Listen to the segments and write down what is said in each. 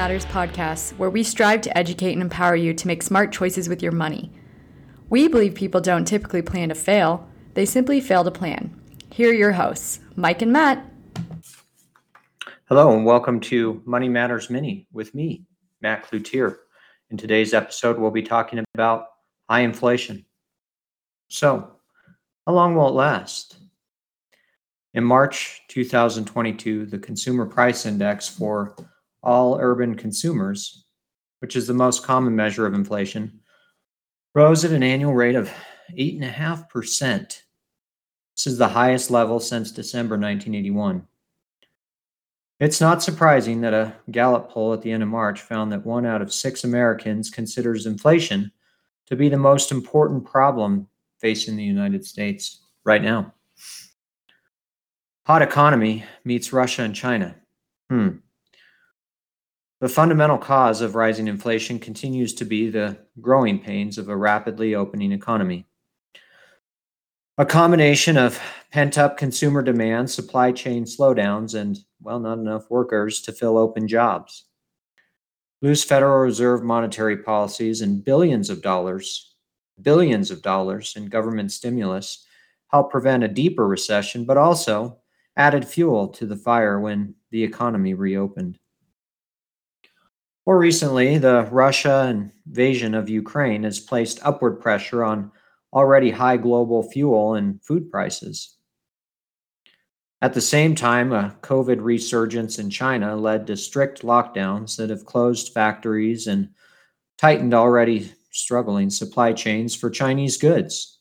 Matters podcast, where we strive to educate and empower you to make smart choices with your money. We believe people don't typically plan to fail, they simply fail to plan. Here are your hosts, Mike and Matt. Hello, and welcome to Money Matters Mini with me, Matt Cloutier. In today's episode, we'll be talking about high inflation. So, how long will it last? In March 2022, the Consumer Price Index for all urban consumers, which is the most common measure of inflation, rose at an annual rate of 8.5%. This is the highest level since December 1981. It's not surprising that a Gallup poll at the end of March found that one out of six Americans considers inflation to be the most important problem facing the United States right now. Hot economy meets Russia and China. Hmm. The fundamental cause of rising inflation continues to be the growing pains of a rapidly opening economy. A combination of pent up consumer demand, supply chain slowdowns, and, well, not enough workers to fill open jobs. Loose Federal Reserve monetary policies and billions of dollars, billions of dollars in government stimulus help prevent a deeper recession, but also added fuel to the fire when the economy reopened. More recently, the Russia invasion of Ukraine has placed upward pressure on already high global fuel and food prices. At the same time, a COVID resurgence in China led to strict lockdowns that have closed factories and tightened already struggling supply chains for Chinese goods.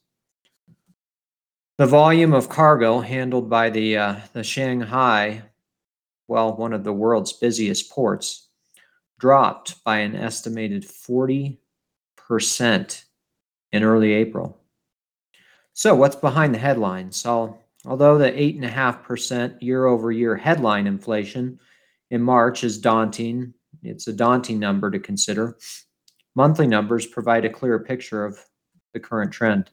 The volume of cargo handled by the uh, the Shanghai, well, one of the world's busiest ports, dropped by an estimated 40% in early April. So, what's behind the headlines? although the 8.5% year over year headline inflation in March is daunting, it's a daunting number to consider. Monthly numbers provide a clearer picture of the current trend.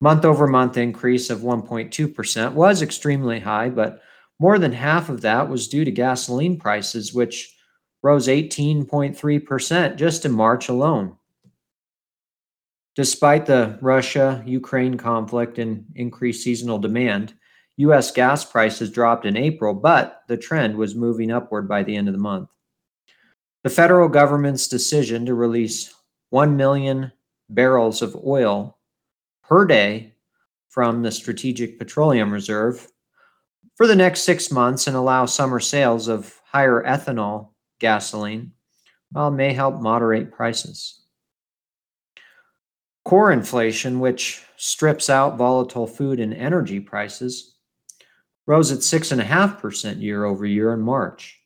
Month over month increase of 1.2% was extremely high, but more than half of that was due to gasoline prices, which rose 18.3% just in March alone. Despite the Russia Ukraine conflict and increased seasonal demand, US gas prices dropped in April, but the trend was moving upward by the end of the month. The federal government's decision to release 1 million barrels of oil per day from the Strategic Petroleum Reserve for the next six months and allow summer sales of higher ethanol gasoline, well, may help moderate prices. Core inflation, which strips out volatile food and energy prices, rose at 6.5% year over year in March,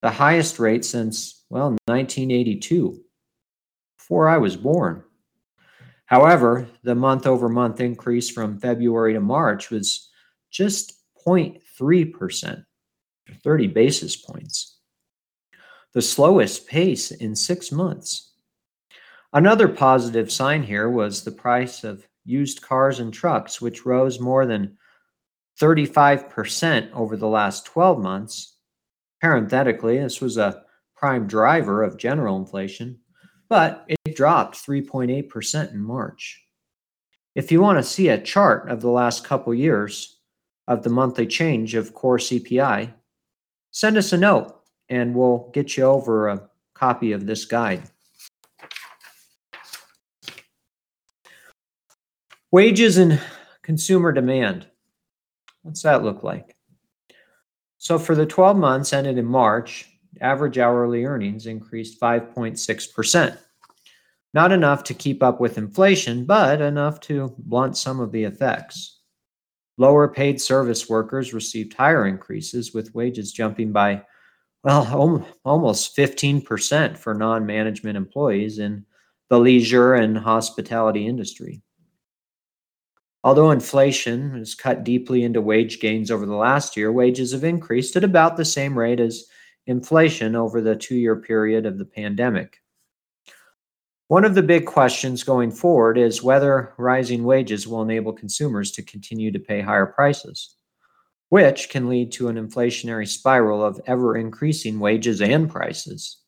the highest rate since, well, 1982, before I was born. However, the month over month increase from February to March was just 0.3%, 30 basis points, the slowest pace in six months. Another positive sign here was the price of used cars and trucks, which rose more than 35% over the last 12 months. Parenthetically, this was a prime driver of general inflation but it dropped 3.8% in March. If you want to see a chart of the last couple years of the monthly change of core CPI, send us a note and we'll get you over a copy of this guide. Wages and consumer demand. What's that look like? So for the 12 months ended in March, average hourly earnings increased 5.6%. Not enough to keep up with inflation, but enough to blunt some of the effects. Lower paid service workers received higher increases, with wages jumping by, well, almost 15% for non management employees in the leisure and hospitality industry. Although inflation has cut deeply into wage gains over the last year, wages have increased at about the same rate as inflation over the two year period of the pandemic. One of the big questions going forward is whether rising wages will enable consumers to continue to pay higher prices. Which can lead to an inflationary spiral of ever increasing wages and prices.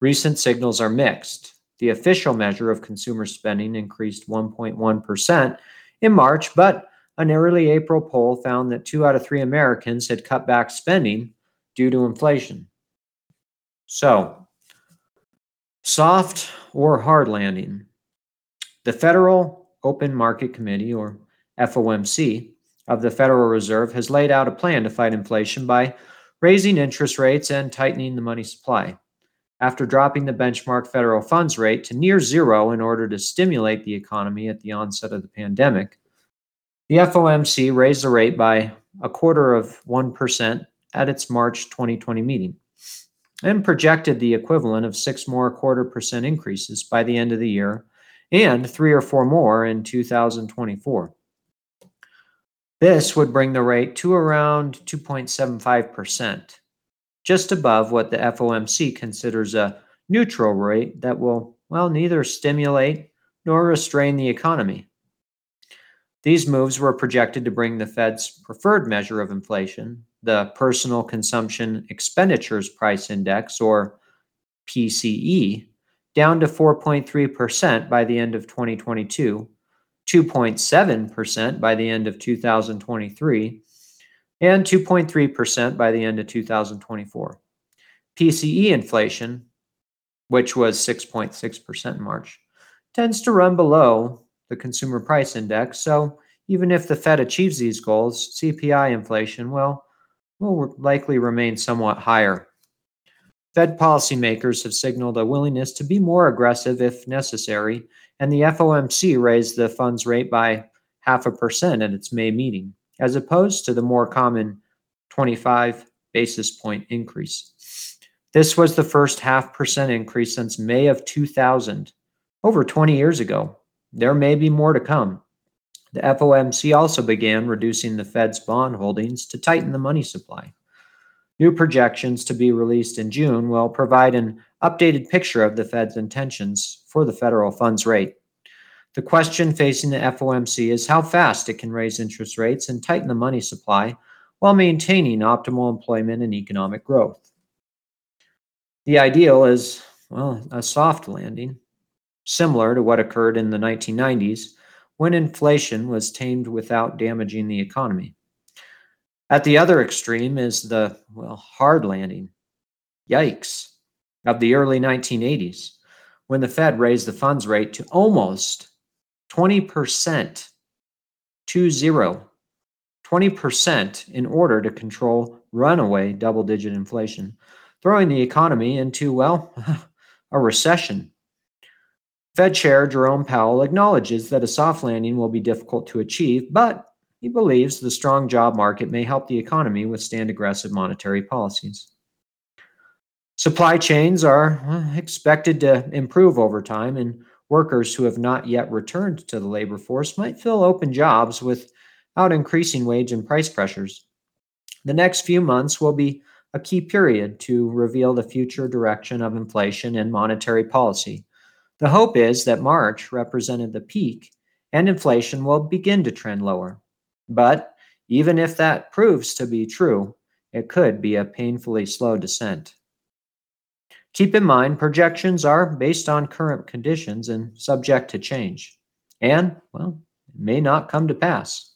Recent signals are mixed. The official measure of consumer spending increased 1.1% in March, but an early April poll found that two out of three Americans had cut back spending due to inflation. So, soft or hard landing? The Federal Open Market Committee, or FOMC, of the Federal Reserve has laid out a plan to fight inflation by raising interest rates and tightening the money supply. After dropping the benchmark federal funds rate to near zero in order to stimulate the economy at the onset of the pandemic, the FOMC raised the rate by a quarter of 1% at its March 2020 meeting and projected the equivalent of six more quarter percent increases by the end of the year and three or four more in 2024. This would bring the rate to around 2.75%, just above what the FOMC considers a neutral rate that will, well, neither stimulate nor restrain the economy. These moves were projected to bring the Fed's preferred measure of inflation, the Personal Consumption Expenditures Price Index, or PCE, down to 4.3% by the end of 2022, 2.7% by the end of 2023, and 2.3% by the end of 2024. PCE inflation, which was 6.6% in March, tends to run below the consumer price index. So even if the Fed achieves these goals, CPI inflation will, will likely remain somewhat higher. Fed policymakers have signaled a willingness to be more aggressive if necessary, and the FOMC raised the funds rate by half a percent at its May meeting, as opposed to the more common 25 basis point increase. This was the first half percent increase since May of 2000, over 20 years ago. There may be more to come. The FOMC also began reducing the Fed's bond holdings to tighten the money supply. New projections to be released in June will provide an updated picture of the Fed's intentions for the federal funds rate. The question facing the FOMC is how fast it can raise interest rates and tighten the money supply while maintaining optimal employment and economic growth. The ideal is, well, a soft landing, similar to what occurred in the 1990s when inflation was tamed without damaging the economy. At the other extreme is the, well, hard landing. Yikes. Of the early 1980s, when the Fed raised the funds rate to almost 20%, to zero, 20% in order to control runaway double digit inflation, throwing the economy into, well, a recession. Fed Chair Jerome Powell acknowledges that a soft landing will be difficult to achieve, but he believes the strong job market may help the economy withstand aggressive monetary policies. Supply chains are uh, expected to improve over time, and workers who have not yet returned to the labor force might fill open jobs without increasing wage and price pressures. The next few months will be a key period to reveal the future direction of inflation and monetary policy. The hope is that March represented the peak and inflation will begin to trend lower. But even if that proves to be true, it could be a painfully slow descent. Keep in mind, projections are based on current conditions and subject to change, and, well, it may not come to pass.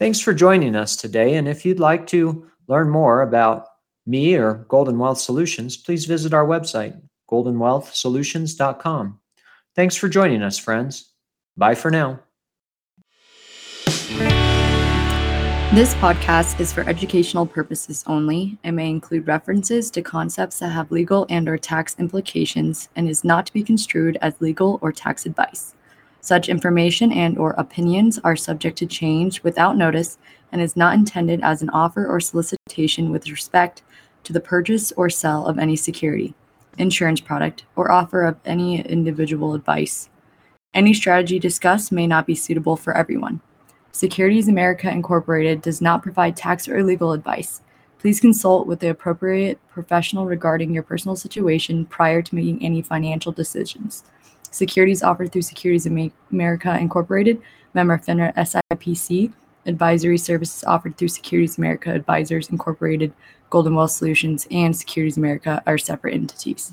Thanks for joining us today, and if you'd like to learn more about me or Golden Wealth Solutions, please visit our website, goldenwealthsolutions.com. Thanks for joining us, friends. Bye for now. This podcast is for educational purposes only and may include references to concepts that have legal and or tax implications and is not to be construed as legal or tax advice. Such information and or opinions are subject to change without notice and is not intended as an offer or solicitation with respect to the purchase or sale of any security, insurance product, or offer of any individual advice. Any strategy discussed may not be suitable for everyone. Securities America Incorporated does not provide tax or legal advice. Please consult with the appropriate professional regarding your personal situation prior to making any financial decisions. Securities offered through Securities America Incorporated, member FINRA SIPC, Advisory services offered through Securities America Advisors Incorporated, Golden Wealth Solutions, and Securities America are separate entities.